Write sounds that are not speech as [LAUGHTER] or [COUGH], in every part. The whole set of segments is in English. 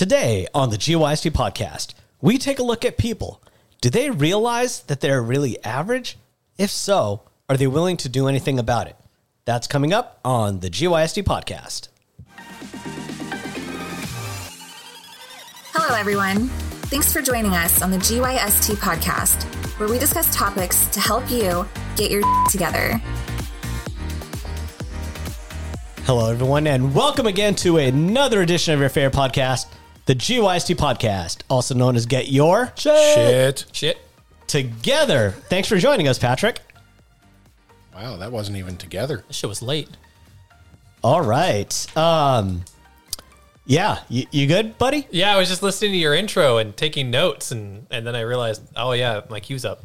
Today on the GYST podcast, we take a look at people. Do they realize that they're really average? If so, are they willing to do anything about it? That's coming up on the GYST podcast. Hello, everyone. Thanks for joining us on the GYST podcast, where we discuss topics to help you get your [LAUGHS] together. Hello, everyone, and welcome again to another edition of your favorite podcast, the GYST podcast, also known as Get Your Shit. Shit. Together. Thanks for joining us, Patrick. Wow, that wasn't even together. That shit was late. All right. Um, yeah, you, you good, buddy? Yeah, I was just listening to your intro and taking notes, and, and then I realized, oh, yeah, my cue's up.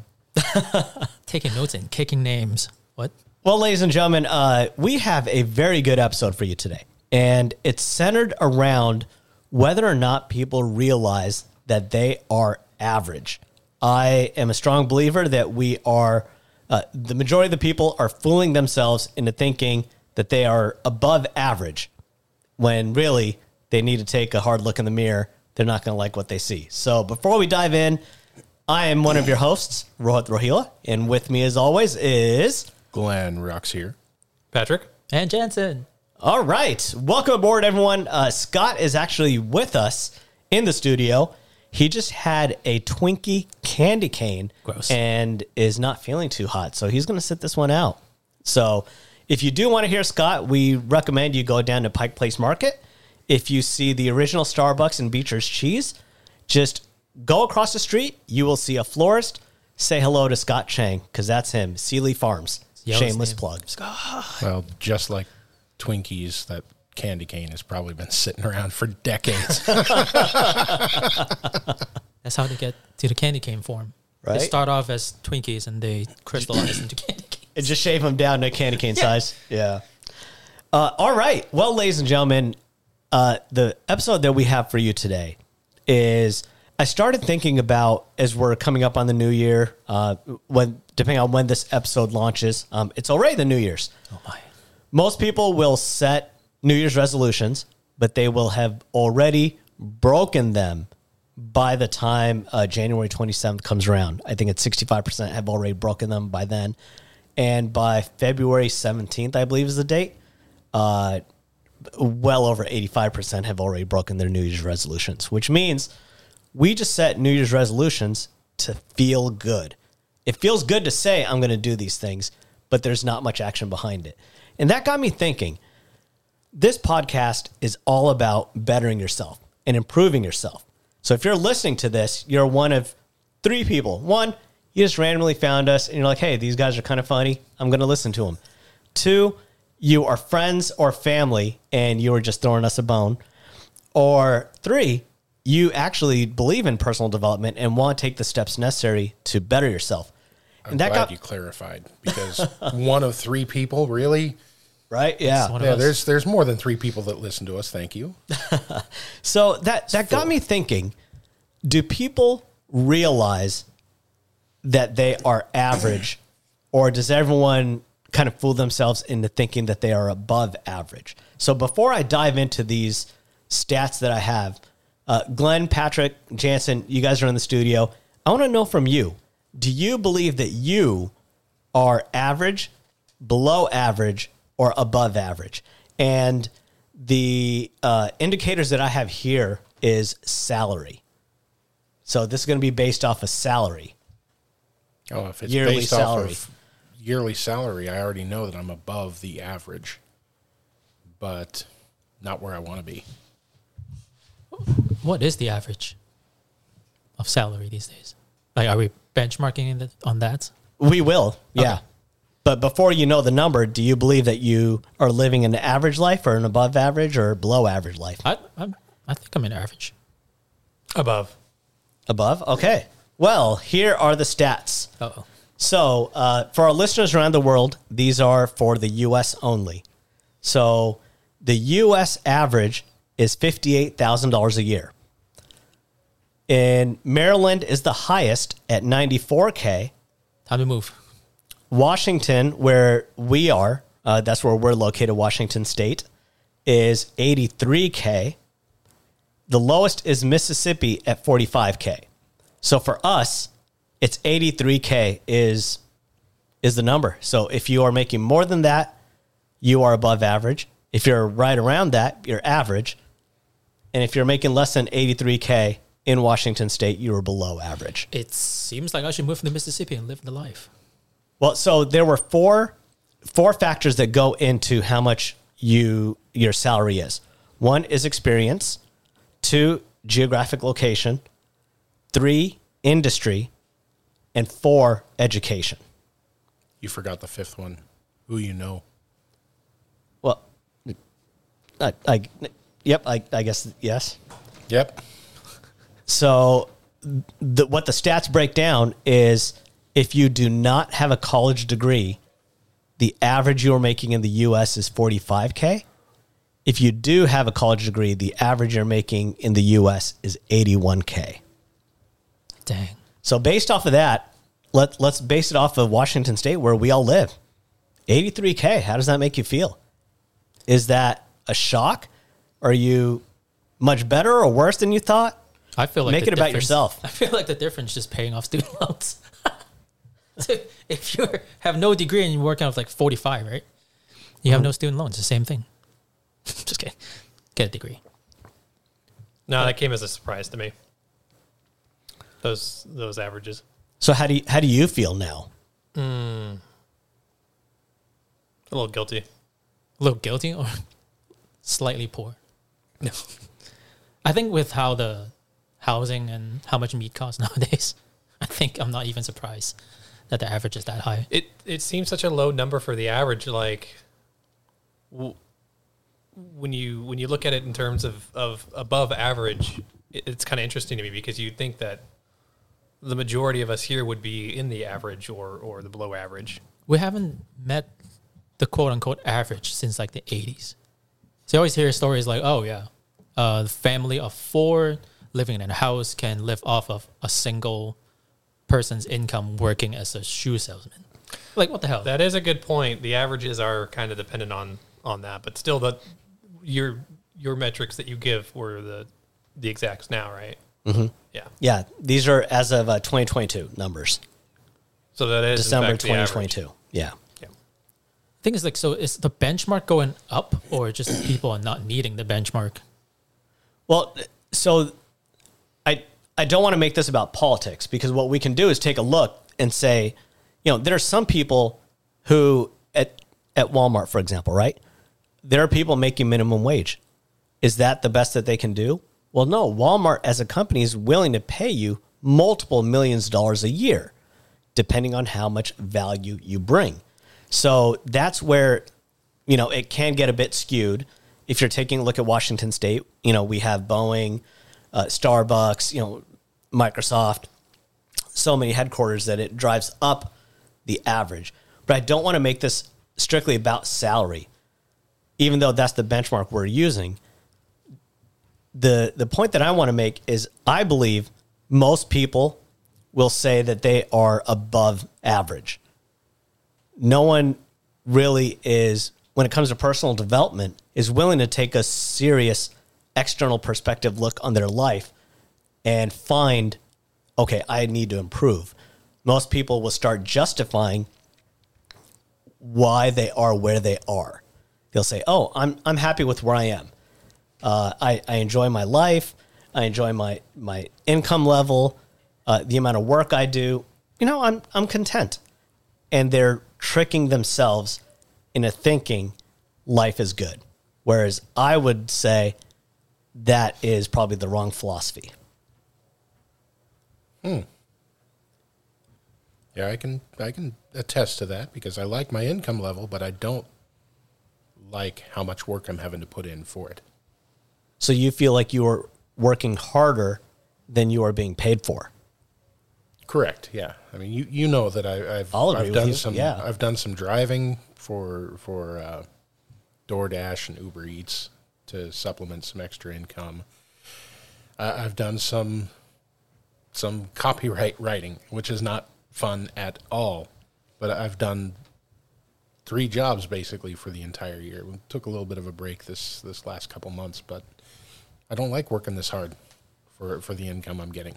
[LAUGHS] taking notes and kicking names. What? Well, ladies and gentlemen, uh, we have a very good episode for you today. And it's centered around whether or not people realize that they are average. I am a strong believer that we are, uh, the majority of the people are fooling themselves into thinking that they are above average when really they need to take a hard look in the mirror. They're not going to like what they see. So before we dive in, I am one of your hosts, Rohit Rohila, and with me as always is. Glenn Rocks here. Patrick? And Jansen. All right. Welcome aboard, everyone. Uh, Scott is actually with us in the studio. He just had a Twinkie candy cane Gross. and is not feeling too hot. So he's going to sit this one out. So if you do want to hear Scott, we recommend you go down to Pike Place Market. If you see the original Starbucks and Beecher's cheese, just go across the street. You will see a florist. Say hello to Scott Chang because that's him, Sealy Farms. Yellow's Shameless name. plug. Well, just like Twinkies, that candy cane has probably been sitting around for decades. [LAUGHS] That's how they get to the candy cane form. Right. They start off as Twinkies and they crystallize into candy cane. [LAUGHS] And just shave them down to candy cane size. Yeah. Uh, all right. Well, ladies and gentlemen, uh, the episode that we have for you today is I started thinking about as we're coming up on the new year, uh, when depending on when this episode launches, um, it's already the New Year's. Oh my. Most people will set New Year's resolutions, but they will have already broken them by the time uh, January 27th comes around. I think it's 65% have already broken them by then. And by February 17th, I believe is the date, uh, well over 85% have already broken their New Year's resolutions, which means we just set New Year's resolutions to feel good. It feels good to say, I'm going to do these things, but there's not much action behind it. And that got me thinking this podcast is all about bettering yourself and improving yourself. So if you're listening to this, you're one of three people. One, you just randomly found us and you're like, hey, these guys are kind of funny. I'm going to listen to them. Two, you are friends or family and you were just throwing us a bone. Or three, you actually believe in personal development and want to take the steps necessary to better yourself. I'm and that glad got you clarified because [LAUGHS] one of three people, really? right. Yeah. Yeah, there's there's more than three people that listen to us. Thank you. [LAUGHS] So that that got me thinking: Do people realize that they are average, [CLEARS THROAT] or does everyone kind of fool themselves into thinking that they are above average? So before I dive into these stats that I have, uh, Glenn, Patrick, Jansen, you guys are in the studio. I want to know from you: Do you believe that you are average, below average, or above average? And the uh, indicators that I have here is salary. So this is going to be based off of salary. Oh, if it's Yearly based salary. off of yearly salary, I already know that I'm above the average, but not where I want to be. What is the average of salary these days? Like, are we benchmarking in the, on that? We will, yeah. Okay. But before you know the number, do you believe that you are living an average life or an above average or below average life? I, I, I think I'm in average. Above. Above? Okay. Well, here are the stats. Uh oh. So, uh, for our listeners around the world, these are for the U.S. only. So, the U.S. average is $58,000 a year. In Maryland is the highest at 94K. Time to move. Washington, where we are, uh, that's where we're located, Washington State, is 83K. the lowest is Mississippi at 45k. So for us, it's 83k is is the number. So if you are making more than that, you are above average. If you're right around that, you're average. And if you're making less than 83k in Washington state, you were below average. It seems like I should move to Mississippi and live the life. Well, so there were four four factors that go into how much you your salary is. One is experience, two geographic location, three industry, and four education. You forgot the fifth one. Who you know? Well, I, I yep, I, I guess yes. Yep. So, the, what the stats break down is if you do not have a college degree, the average you are making in the US is 45K. If you do have a college degree, the average you're making in the US is 81K. Dang. So, based off of that, let, let's base it off of Washington State where we all live. 83K, how does that make you feel? Is that a shock? Are you much better or worse than you thought? I feel like Make it about yourself. [LAUGHS] I feel like the difference is just paying off student loans. [LAUGHS] So if you have no degree and you're working off like 45, right? You have no mm-hmm. student loans. The same thing. [LAUGHS] just kidding. Get a degree. No, that came as a surprise to me. Those those averages. So, how do you, how do you feel now? Hmm. A little guilty. A little guilty or slightly poor. No. I think with how the housing and how much meat costs [LAUGHS] nowadays, I think I'm not even surprised that the average is that high. It it seems such a low number for the average. Like w- when you when you look at it in terms of of above average, it, it's kind of interesting to me because you think that the majority of us here would be in the average or or the below average. We haven't met the quote unquote average since like the 80s. So you always hear stories like, oh, yeah, uh, family of four living in a house can live off of a single person's income working as a shoe salesman. Like, what the hell? That is a good point. The averages are kind of dependent on on that, but still, the your your metrics that you give were the the exacts now, right? Mm-hmm. Yeah. Yeah, these are as of uh, 2022 numbers, So that is in December fact, the 2022. Yeah. Yeah. thing is like, so is the benchmark going up or just people are not needing the benchmark? Well, so I don't want to make this about politics because what we can do is take a look and say, you know, there are some people who at at Walmart, for example, right? There are people making minimum wage. Is that the best that they can do? Well, no. Walmart as a company is willing to pay you multiple millions of dollars a year, depending on how much value you bring. So that's where you know, it can get a bit skewed. If you're taking a look at Washington State, you know, we have Boeing, uh, Starbucks, you know, Microsoft, so many headquarters that it drives up the average. But I don't want to make this strictly about salary, even though that's the benchmark we're using. The, the point that I want to make is I believe most people will say that they are above average no one really is when it comes to personal development is willing to take a serious external perspective look on their life and find okay i need to improve. Most people will start justifying why they are where they are. They'll say oh i'm, I'm happy with where i am. Uh, I, I enjoy my life. I enjoy my, my income level uh, the amount of work i do. You know i'm, I'm content. And they're tricking themselves into thinking life is good. Whereas I would say that is probably the wrong philosophy. Hmm. Yeah, I can I can attest to that because I like my income level, but I don't like how much work I'm having to put in for it. So you feel like you are working harder than you are being paid for. Correct. Yeah. I mean, you, you know that I, agree I've done some yeah. I've done some driving for for uh, DoorDash and Uber Eats to supplement some extra income. I I've done some some copyright writing, which is not fun at all. But I've done three jobs basically for the entire year. We took a little bit of a break this this last couple months, but I don't like working this hard for for the income I'm getting.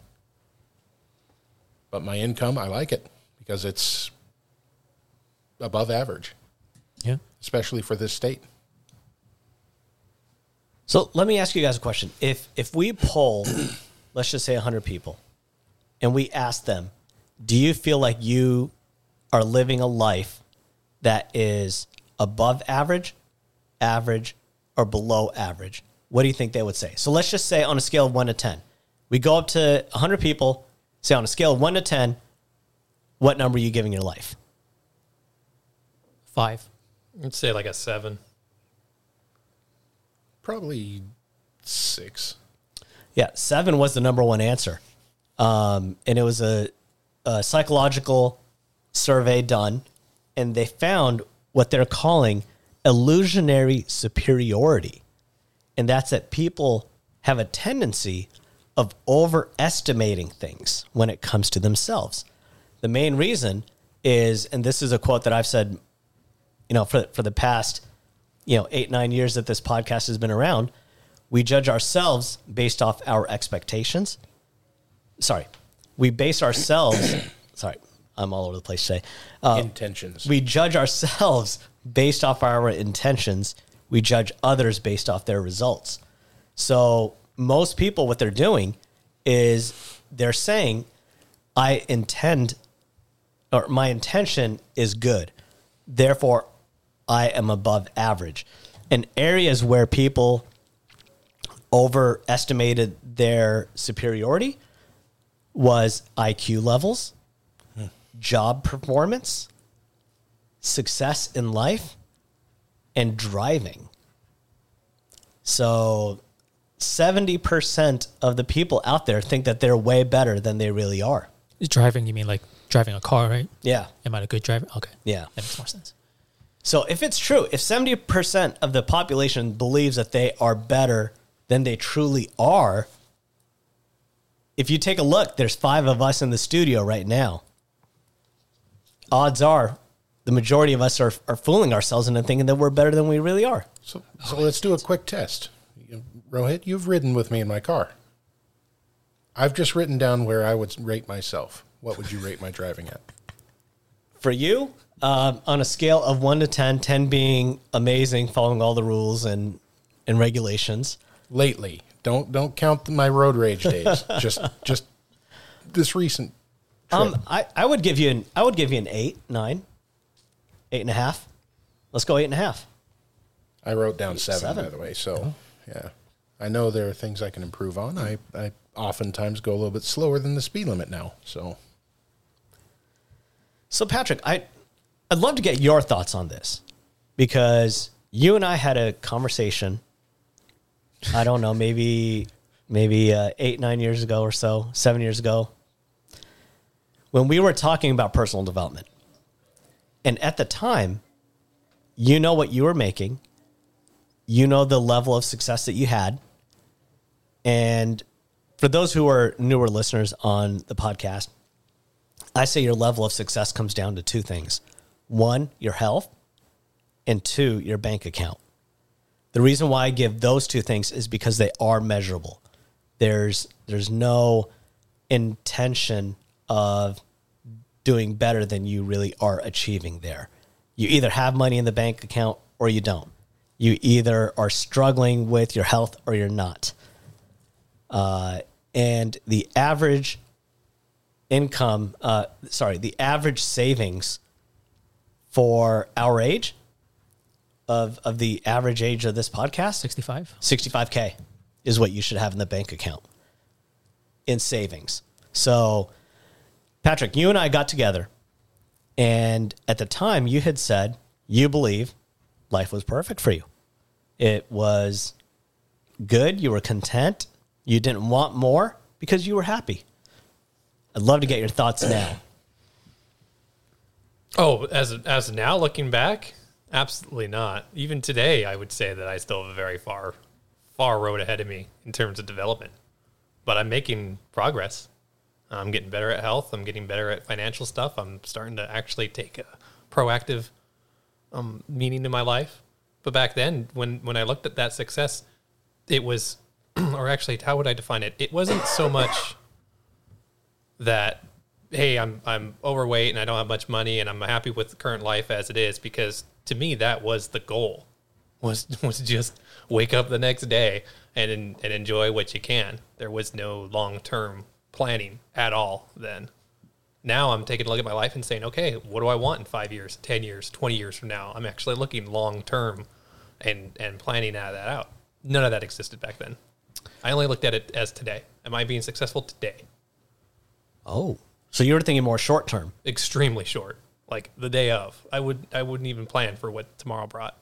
But my income, I like it because it's above average, Yeah. especially for this state. So let me ask you guys a question. If if we poll, [CLEARS THROAT] let's just say 100 people, and we ask them, do you feel like you are living a life that is above average, average, or below average? What do you think they would say? So let's just say on a scale of 1 to 10. We go up to 100 people, say on a scale of 1 to 10, what number are you giving your life? Five. I'd say like a seven. Probably six. Yeah, seven was the number one answer. Um, and it was a, a psychological survey done, and they found what they're calling illusionary superiority. And that's that people have a tendency of overestimating things when it comes to themselves. The main reason is, and this is a quote that I've said, you know, for, for the past, you know, eight, nine years that this podcast has been around, we judge ourselves based off our expectations. Sorry, we base ourselves. [COUGHS] sorry, I'm all over the place today. Uh, Intentions. we judge ourselves based off our intentions. We judge others based off their results. So most people, what they're doing is they're saying, "I intend, or my intention is good, therefore, I am above average." In areas where people overestimated their superiority was IQ levels, job performance, success in life, and driving. So 70% of the people out there think that they're way better than they really are. Driving, you mean like driving a car, right? Yeah. Am I a good driver? Okay. Yeah. That makes more sense. So if it's true, if 70% of the population believes that they are better than they truly are, if you take a look, there's five of us in the studio right now. Odds are the majority of us are, are fooling ourselves into thinking that we're better than we really are. So, so let's do a quick test. Rohit, you've ridden with me in my car. I've just written down where I would rate myself. What would you rate my driving at? For you, um, on a scale of one to 10, 10 being amazing, following all the rules and, and regulations, Lately, don't don't count my road rage days. [LAUGHS] just just this recent. Trip. Um, I, I would give you an I would give you an eight, nine, eight and a half. Let's go eight and a half. I wrote down seven, Seven. by the way. So yeah, I know there are things I can improve on. I I oftentimes go a little bit slower than the speed limit now. So So Patrick, I I'd love to get your thoughts on this because you and I had a conversation. I don't know, maybe maybe uh, eight nine years ago or so, seven years ago, when we were talking about personal development. And at the time, you know what you were making, you know the level of success that you had, and for those who are newer listeners on the podcast, I say your level of success comes down to two things one, your health, and two, your bank account. The reason why I give those two things is because they are measurable. There's there's no intention of doing better than you really are achieving there. You either have money in the bank account or you don't. You either are struggling with your health or you're not. Uh, and the average income, uh, sorry, the average savings for our age of of the average age of this podcast, 65? 65k is what you should have in the bank account in savings. So, Patrick, you and I got together, and at the time, you had said you believe life was perfect for you. It was good. You were content. You didn't want more because you were happy. I'd love to get your thoughts now. Oh, as as now looking back, absolutely not. Even today, I would say that I still have a very far far road ahead of me in terms of development. But I'm making progress. I'm getting better at health. I'm getting better at financial stuff. I'm starting to actually take a proactive um, meaning to my life. But back then, when when I looked at that success, it was [CLEARS THROAT] or actually, how would I define it? It wasn't so much that hey, I'm I'm overweight and I don't have much money and I'm happy with the current life as it is because to me that was the goal was [LAUGHS] was just wake up the next day and and enjoy what you can. There was no long term planning at all then. Now I'm taking a look at my life and saying, okay, what do I want in five years, ten years, twenty years from now? I'm actually looking long term and and planning that out. None of that existed back then. I only looked at it as today. Am I being successful today? Oh, so you were thinking more short term. Extremely short, like the day of. I would I wouldn't even plan for what tomorrow brought.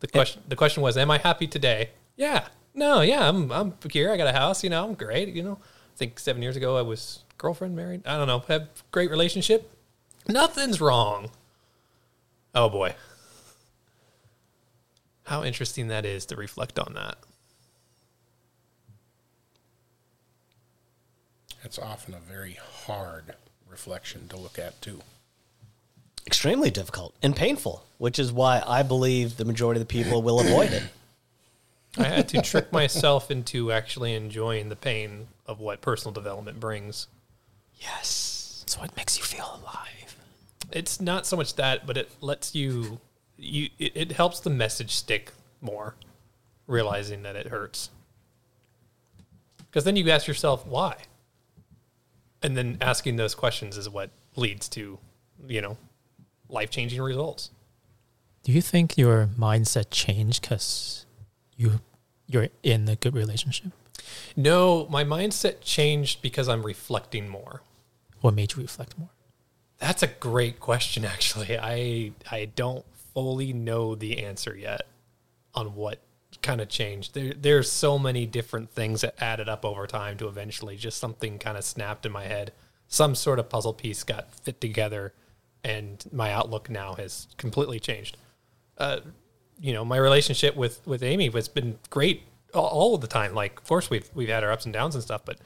The eh. question the question was, am I happy today? Yeah. No, yeah, I'm I'm here. I got a house, you know, I'm great, you know. I think 7 years ago I was girlfriend married. I don't know. Have great relationship. Nothing's wrong. Oh boy. How interesting that is to reflect on that. It's often a very hard reflection to look at too. Extremely difficult and painful, which is why I believe the majority of the people will avoid it. [CLEARS THROAT] I had to trick myself into actually enjoying the pain of what personal development brings. Yes. So it makes you feel alive. It's not so much that, but it lets you you it, it helps the message stick more, realizing that it hurts. Because then you ask yourself why, and then asking those questions is what leads to, you know, life changing results. Do you think your mindset changed because you you're in a good relationship? No, my mindset changed because I'm reflecting more. What made you reflect more? That's a great question [LAUGHS] actually. I I don't fully know the answer yet on what kind of changed. There there's so many different things that added up over time to eventually just something kind of snapped in my head. Some sort of puzzle piece got fit together and my outlook now has completely changed. Uh, you know, my relationship with with Amy has been great all, all the time. Like, of course, we've we've had our ups and downs and stuff, but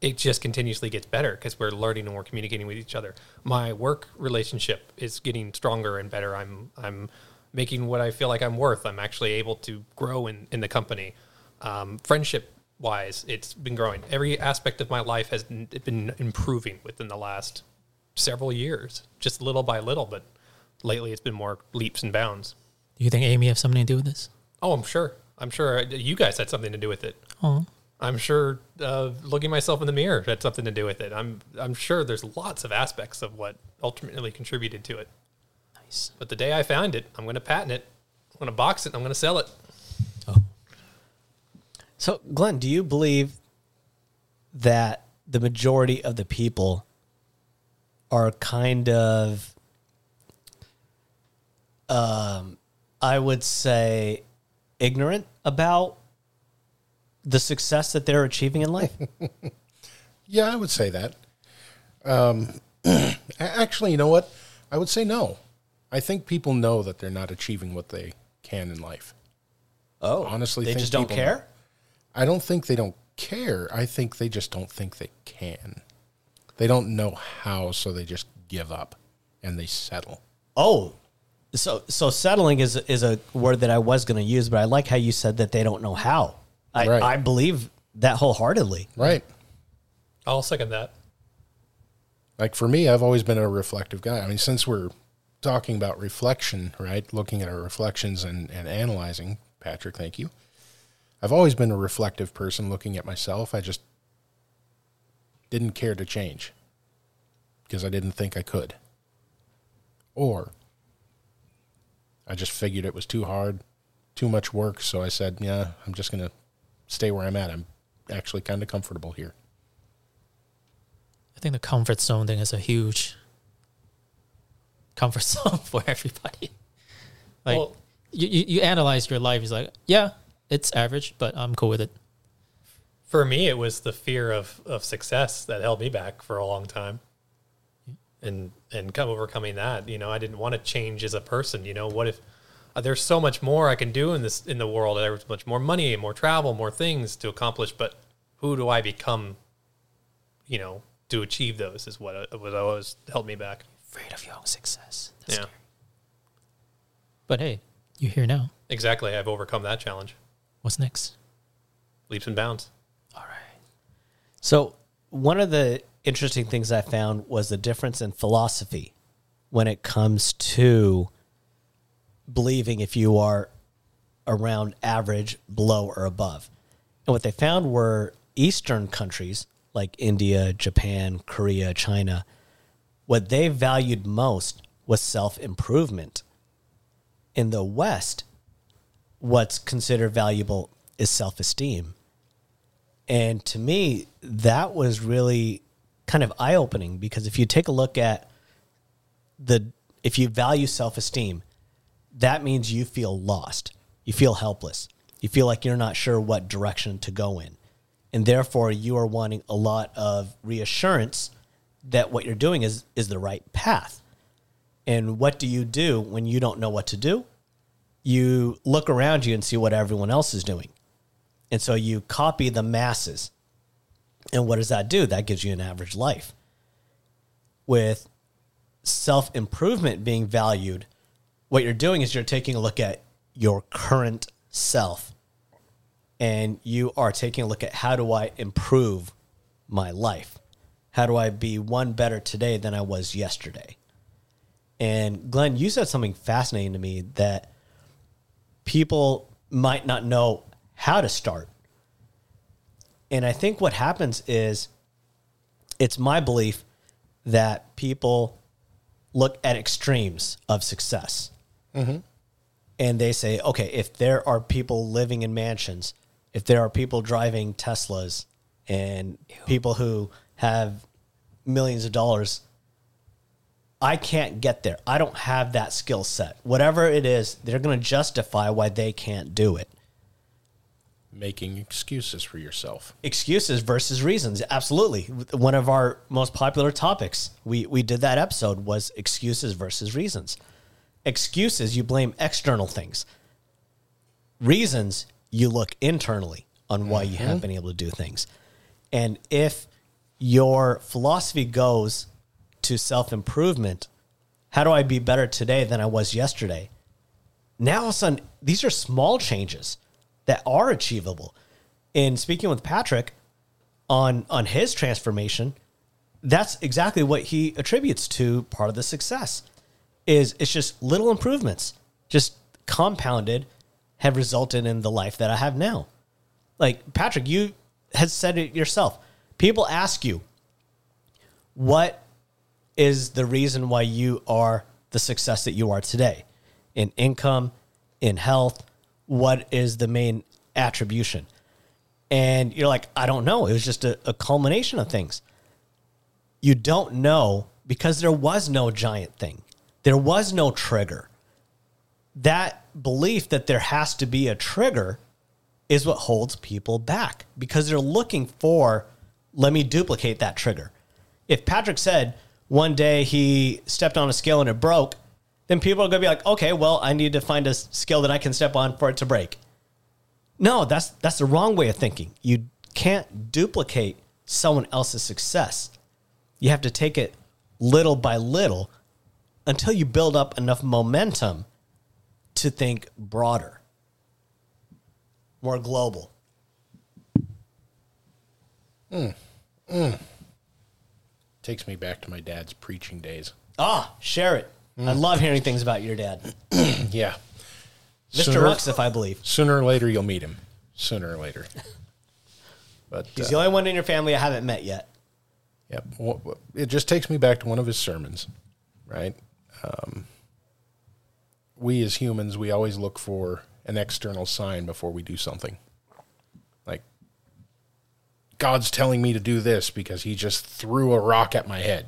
it just continuously gets better because we're learning and we're communicating with each other. My work relationship is getting stronger and better. I'm I'm making what I feel like I'm worth. I'm actually able to grow in in the company. Um, friendship wise, it's been growing. Every aspect of my life has been improving within the last several years, just little by little. But lately, it's been more leaps and bounds. Do you think Amy have something to do with this? Oh, I'm sure. I'm sure you guys had something to do with it. Oh, I'm sure uh, looking myself in the mirror had something to do with it. I'm I'm sure there's lots of aspects of what ultimately contributed to it. Nice. But the day I found it, I'm going to patent it. I'm going to box it. I'm going to sell it. Oh, So, Glenn, do you believe that the majority of the people are kind of, um, I would say, ignorant about the success that they're achieving in life? [LAUGHS] Yeah, I would say that. Um, [CLEARS THROAT] actually, you know what? I would say no. I think people know that they're not achieving what they can in life. Oh, Honestly, they think just don't care. know. I don't think they don't care. I think they just don't think they can. They don't know how, so they just give up and they settle. Oh, so so settling is is a word that I was going to use, but I like how you said that they don't know how. I, Right. I believe that wholeheartedly. Right. I'll second that. Like for me, I've always been a reflective guy. I mean, since we're talking about reflection, right? Looking at our reflections and, and analyzing, Patrick, thank you. I've always been a reflective person looking at myself. I just didn't care to change because I didn't think I could. Or I just figured it was too hard, too much work. So I said, yeah, I'm just going to stay where I'm at. I'm actually kind of comfortable here. I think the comfort zone thing is a huge comfort zone [LAUGHS] for everybody. Like Well- you, you, you analyze your life, it's like, yeah, it's average, but I'm cool with it. For me, it was the fear of, of success that held me back for a long time. And and come overcoming that, you know, I didn't want to change as a person. You know, what if uh, there's so much more I can do in this in the world? There's much more money, more travel, more things to accomplish. But who do I become? You know, to achieve those is what what always held me back. Afraid of your own success. That's Yeah, scary. But hey, you're here now. exactly. I've overcome that challenge. What's next? leaps and bounds. All right. So, one of the interesting things I found was the difference in philosophy when it comes to believing if you are around average, below, or above. And what they found were Eastern countries like India, Japan, Korea, China, what they valued most was self improvement. In the West, what's considered valuable is self esteem. And to me, that was really kind of eye opening because if you take a look at the, if you value self esteem, that means you feel lost. You feel helpless. You feel like you're not sure what direction to go in. And therefore, you are wanting a lot of reassurance that what you're doing is, is the right path. And what do you do when you don't know what to do? You look around you and see what everyone else is doing. And so you copy the masses. And what does that do? That gives you an average life. With self improvement being valued, what you're doing is you're taking a look at your current self and you are taking a look at how do I improve my life? How do I be one better today than I was yesterday? And Glenn, you said something fascinating to me that people might not know how to start. And I think what happens is it's my belief that people look at extremes of success. Mm-hmm. And they say, okay, if there are people living in mansions, if there are people driving Teslas and people who have millions of dollars, I can't get there. I don't have that skill set. Whatever it is, they're going to justify why they can't do it. Making excuses for yourself. excuses versus reasons absolutely one of our most popular topics we we did that episode was excuses versus reasons excuses you blame external things reasons you look internally on why you haven't mm-hmm. been able to do things and if your philosophy goes to self-improvement. How do i be better today than i was yesterday? Now all of a sudden these are small changes that are achievable. In speaking with patrick on on his transformation that's exactly what he attributes to part of the success is it's just little improvements just compounded have resulted in the life that i have now. Like patrick you has said it yourself people ask you what is the reason why you are the success that you are today in income, in health? What is the main attribution? And you're like, I don't know. It was just a, a culmination of things. You don't know because there was no giant thing, there was no trigger. That belief that there has to be a trigger is what holds people back because they're looking for, let me duplicate that trigger. If Patrick said one day he stepped on a scale and it broke, then people are going to be like, okay, well, I need to find a scale that I can step on for it to break. No, that's that's the wrong way of thinking. You can't duplicate someone else's success. You have to take it little by little until you build up enough momentum to think broader, more global. Takes me back to my dad's preaching days. Ah, share it. I love hearing things about your dad, [CLEARS THROAT] Yeah. Mr. Sooner- Ruxif, I believe. Sooner or later, you'll meet him. Sooner or later. But He's uh, the only one in your family I haven't met yet. yeah, wha- wha- it just takes me back to one of his sermons, right? Um, we as humans, we always look for an external sign before we do something. God's telling me to do this because he just threw a rock at my head,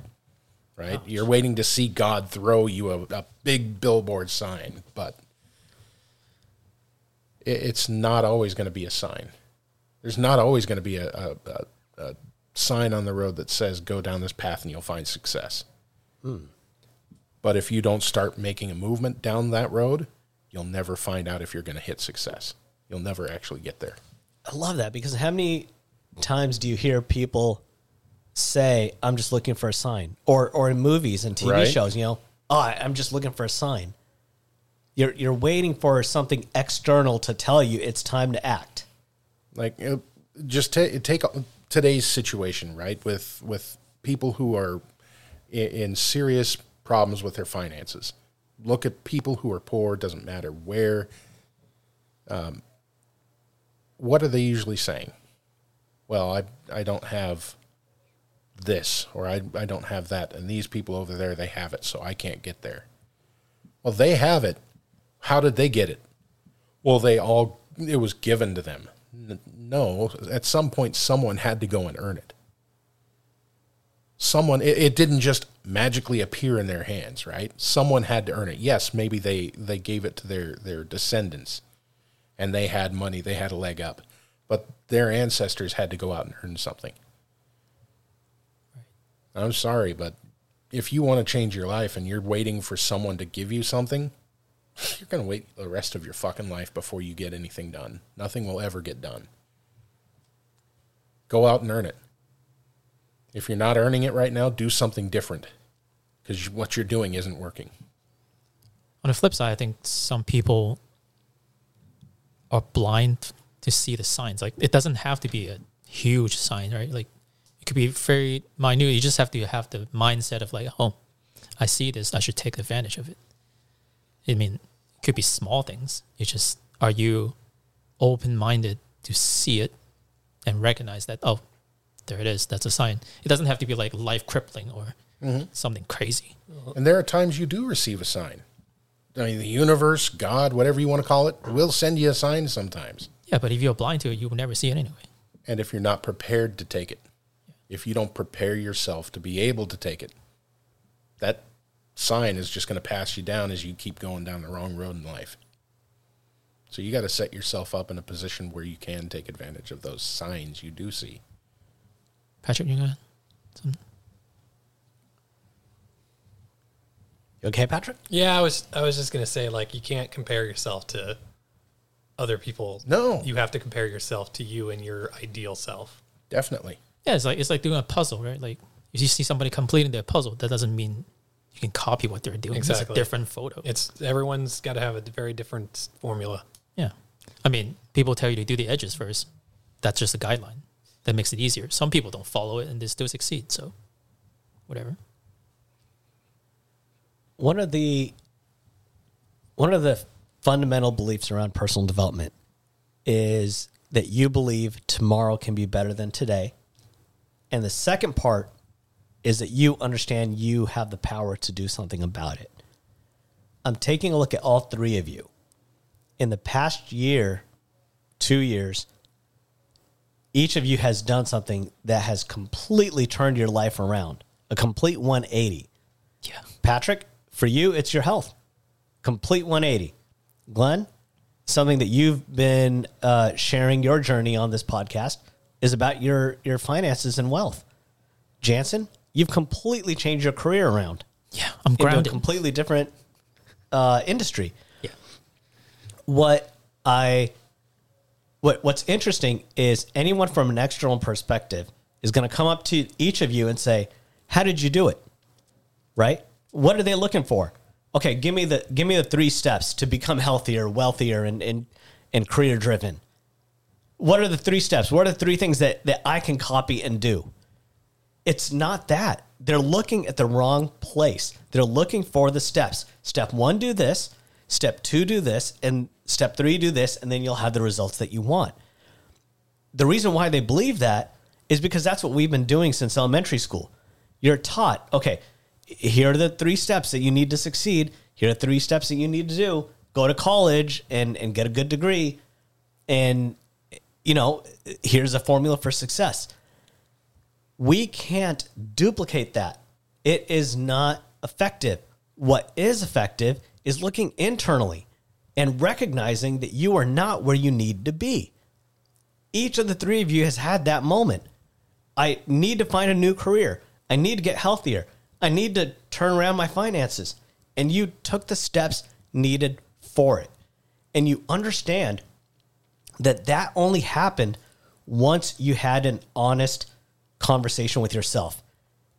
right? You're waiting to see God throw you a, a big billboard sign, but it, it's not always going to be a sign. There's not always going to be a, a, a, a sign on the road that says, go down this path and you'll find success. Hmm. But if you don't start making a movement down that road, you'll never find out if you're going to hit success. You'll never actually get there. I love that because how many times do you hear people say, "I'm just looking for a sign," or or in movies and TV Right. shows, you know, "Oh, I'm just looking for a sign." You're you're waiting for something external to tell you it's time to act. Like uh, just ta- take today's situation, right? With with people who are in, in serious problems with their finances. Look at people who are poor. Doesn't matter where. Um, what are they usually saying? Well, I I don't have this or I I don't have that, and these people over there they have it, so I can't get there. Well, they have it. How did they get it? Well, they all it was given to them. No, at some point someone had to go and earn it. Someone it, it didn't just magically appear in their hands, right? Someone had to earn it. Yes, maybe they they gave it to their their descendants and they had money, they had a leg up. But their ancestors had to go out and earn something. I'm sorry, but if you want to change your life and you're waiting for someone to give you something, [LAUGHS] you're going to wait the rest of your fucking life before you get anything done. Nothing will ever get done. Go out and earn it. If you're not earning it right now, do something different because what you're doing isn't working. On the flip side, I think some people are blind to see the signs. Like it doesn't have to be a huge sign, right? Like it could be very minute. You just have to have the mindset of like, oh, I see this. I should take advantage of it. I mean, it could be small things. It's just, are you open minded to see it and recognize that, oh, there it is. That's a sign. It doesn't have to be like life crippling or mm-hmm. something crazy. And there are times you do receive a sign. I mean, the universe, God, whatever you want to call it, will send you a sign sometimes. Yeah, but if you're blind to it, you will never see it anyway. And if you're not prepared to take it, if you don't prepare yourself to be able to take it, that sign is just going to pass you down as you keep going down the wrong road in life. So you got to set yourself up in a position where you can take advantage of those signs you do see. Patrick, you got You okay, Patrick? Yeah, I was I was just gonna say like you can't compare yourself to other people. No. you have to compare yourself to you and your ideal self. Definitely. Yeah, it's like it's like doing a puzzle, right? Like if you see somebody completing their puzzle, that doesn't mean you can copy what they're doing. It's a Exactly. different photo. It's everyone's got to have a very different formula. yeah. I mean, people tell you to do the edges first. That's just a guideline. That makes it easier. Some people don't follow it and they still succeed. So, whatever. one of the one of the fundamental beliefs around personal development is that you believe tomorrow can be better than today. And the second part is that you understand you have the power to do something about it. I'm taking a look at all three of you. In the past year, 2 years, each of you has done something that has completely turned your life around. A complete 180. Yeah. Patrick, for you, it's your health. Complete 180. Glenn, something that you've been uh, sharing your journey on this podcast is about your, your finances and wealth. Jansen, you've completely changed your career around Yeah. I'm into a grounded. completely different uh, industry. yeah. What I what what's interesting is anyone from an external perspective is going to come up to each of you and say, "How did you do it?" Right? What are they looking for? Okay, give me the give me the three steps to become healthier, wealthier, and and, and career driven. What are the three steps? What are the three things that, that I can copy and do? It's not that. They're looking at the wrong place. They're looking for the steps. Step one, do this. Step two, do this. And step three, do this. And then you'll have the results that you want. The reason why they believe that is because that's what we've been doing since elementary school. You're taught, okay, here are the three steps that you need to succeed. Here are three steps that you need to do. Go to college and, and get a good degree. And, you know, here's a formula for success we can't duplicate that. It is not effective. What is effective is looking internally and recognizing that you are not where you need to be. Each of the three of you has had that moment. I need to find a new career. I need to get healthier. I need to turn around my finances. And you took the steps needed for it. And you understand that that only happened once you had an honest conversation with yourself.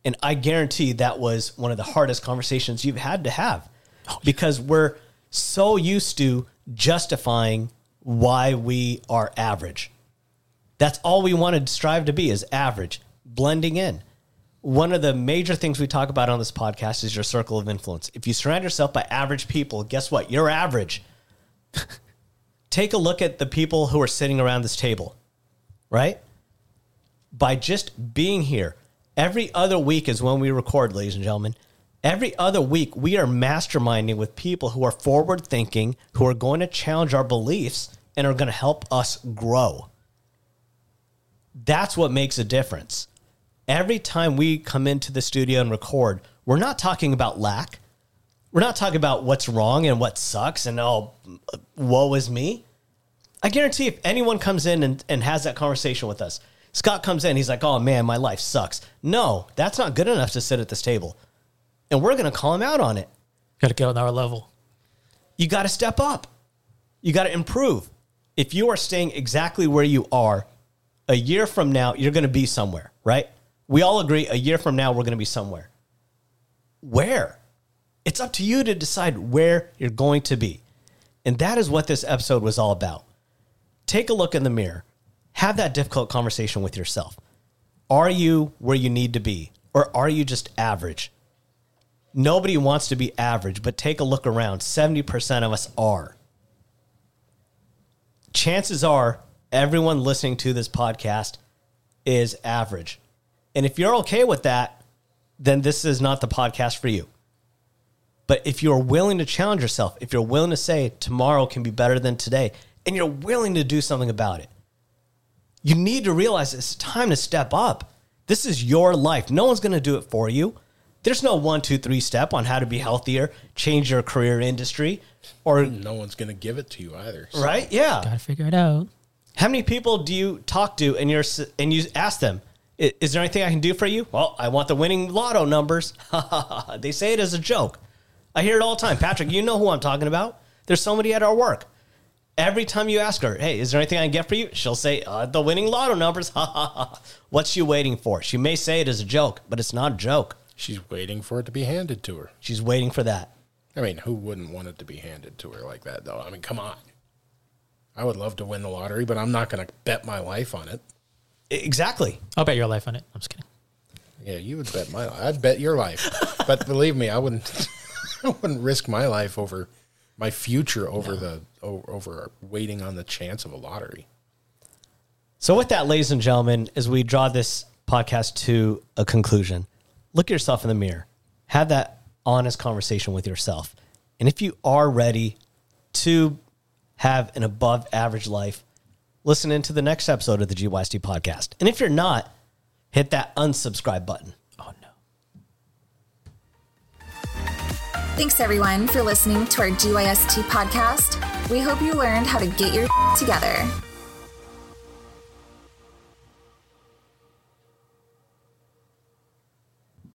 And I guarantee that was one of the hardest conversations you've had to have oh, because we're so used to justifying why we are average. That's all we want to strive to be is average, blending in. One of the major things we talk about on this podcast is your circle of influence. If you surround yourself by average people, guess what? You're average. [LAUGHS] Take a look at the people who are sitting around this table, right? By just being here, every other week is when we record, ladies and gentlemen. Every other week, we are masterminding with people who are forward thinking, who are going to challenge our beliefs and are going to help us grow. That's what makes a difference. Every time we come into the studio and record, we're not talking about lack. We're not talking about what's wrong and what sucks and oh, woe is me. I guarantee if anyone comes in and, and has that conversation with us, Scott comes in, he's like, oh man, my life sucks. No, that's not good enough to sit at this table. And we're going to call him out on it. Got to get on our level. You got to step up. You got to improve. If you are staying exactly where you are, a year from now, you're going to be somewhere, right? We all agree a year from now, we're going to be somewhere. Where? It's up to you to decide where you're going to be. And that is what this episode was all about. Take a look in the mirror, have that difficult conversation with yourself. Are you where you need to be, or are you just average? Nobody wants to be average, but take a look around. 70% of us are. Chances are everyone listening to this podcast is average. And if you're okay with that, then this is not the podcast for you. But if you're willing to challenge yourself, if you're willing to say tomorrow can be better than today, and you're willing to do something about it, you need to realize it's time to step up. This is your life. No one's going to do it for you. There's no one, two, three step on how to be healthier, change your career industry, or No one's going to give it to you either. so- right? Yeah. Got to figure it out. How many people do you talk to and you're and you ask them, "I- "Is there anything I can do for you?" Well, I want the winning lotto numbers. [LAUGHS] they say it as a joke. I hear it all the time. Patrick, you know who I'm talking about. There's somebody at our work. Every time you ask her, "Hey, is there anything I can get for you?" She'll say, uh, "The winning lotto numbers." [LAUGHS] What's she waiting for? She may say it as a joke, but it's not a joke. She's waiting for it to be handed to her. She's waiting for that. I mean, who wouldn't want it to be handed to her like that, though? I mean, come on. I would love to win the lottery, but I'm not going to bet my life on it. I- Exactly. I'll bet your life on it. I'm just kidding. Yeah, you would bet my. I'd bet your life, but believe me, I wouldn't. [LAUGHS] I wouldn't risk my life over my future over the over waiting on the chance of a lottery. So, with that, ladies and gentlemen, as we draw this podcast to a conclusion, look at yourself in the mirror, have that honest conversation with yourself. And if you are ready to have an above average life, listen into the next episode of the GYST podcast. And if you're not, hit that unsubscribe button. Oh no. Thanks everyone for listening to our GYST podcast. We hope you learned how to get your [LAUGHS] together.